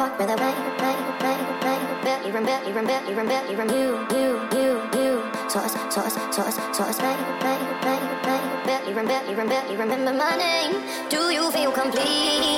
walk with a bang, bang, bang, bang. Belly rum, belly rum, belly rum, belly rum. You, you, you, you. Sauce, sauce, sauce, sauce. play, play, play, play, Belly rum, belly rum, belly. Remember my name. Do you feel complete?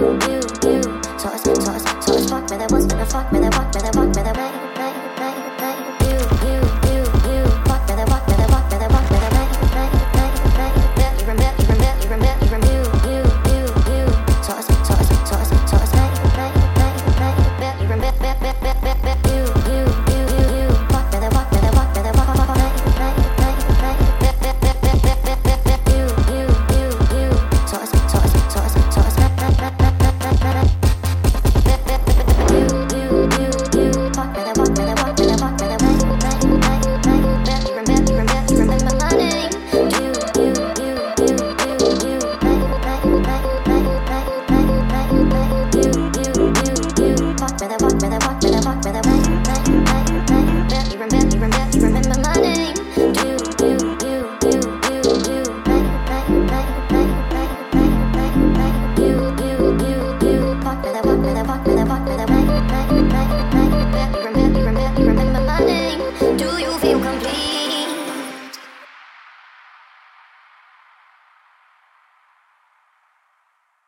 you, you, you. toss, toss. so fuck, man, I was, man, I fuck, man, I fuck, man, I fuck, man, I fuck. walk by the.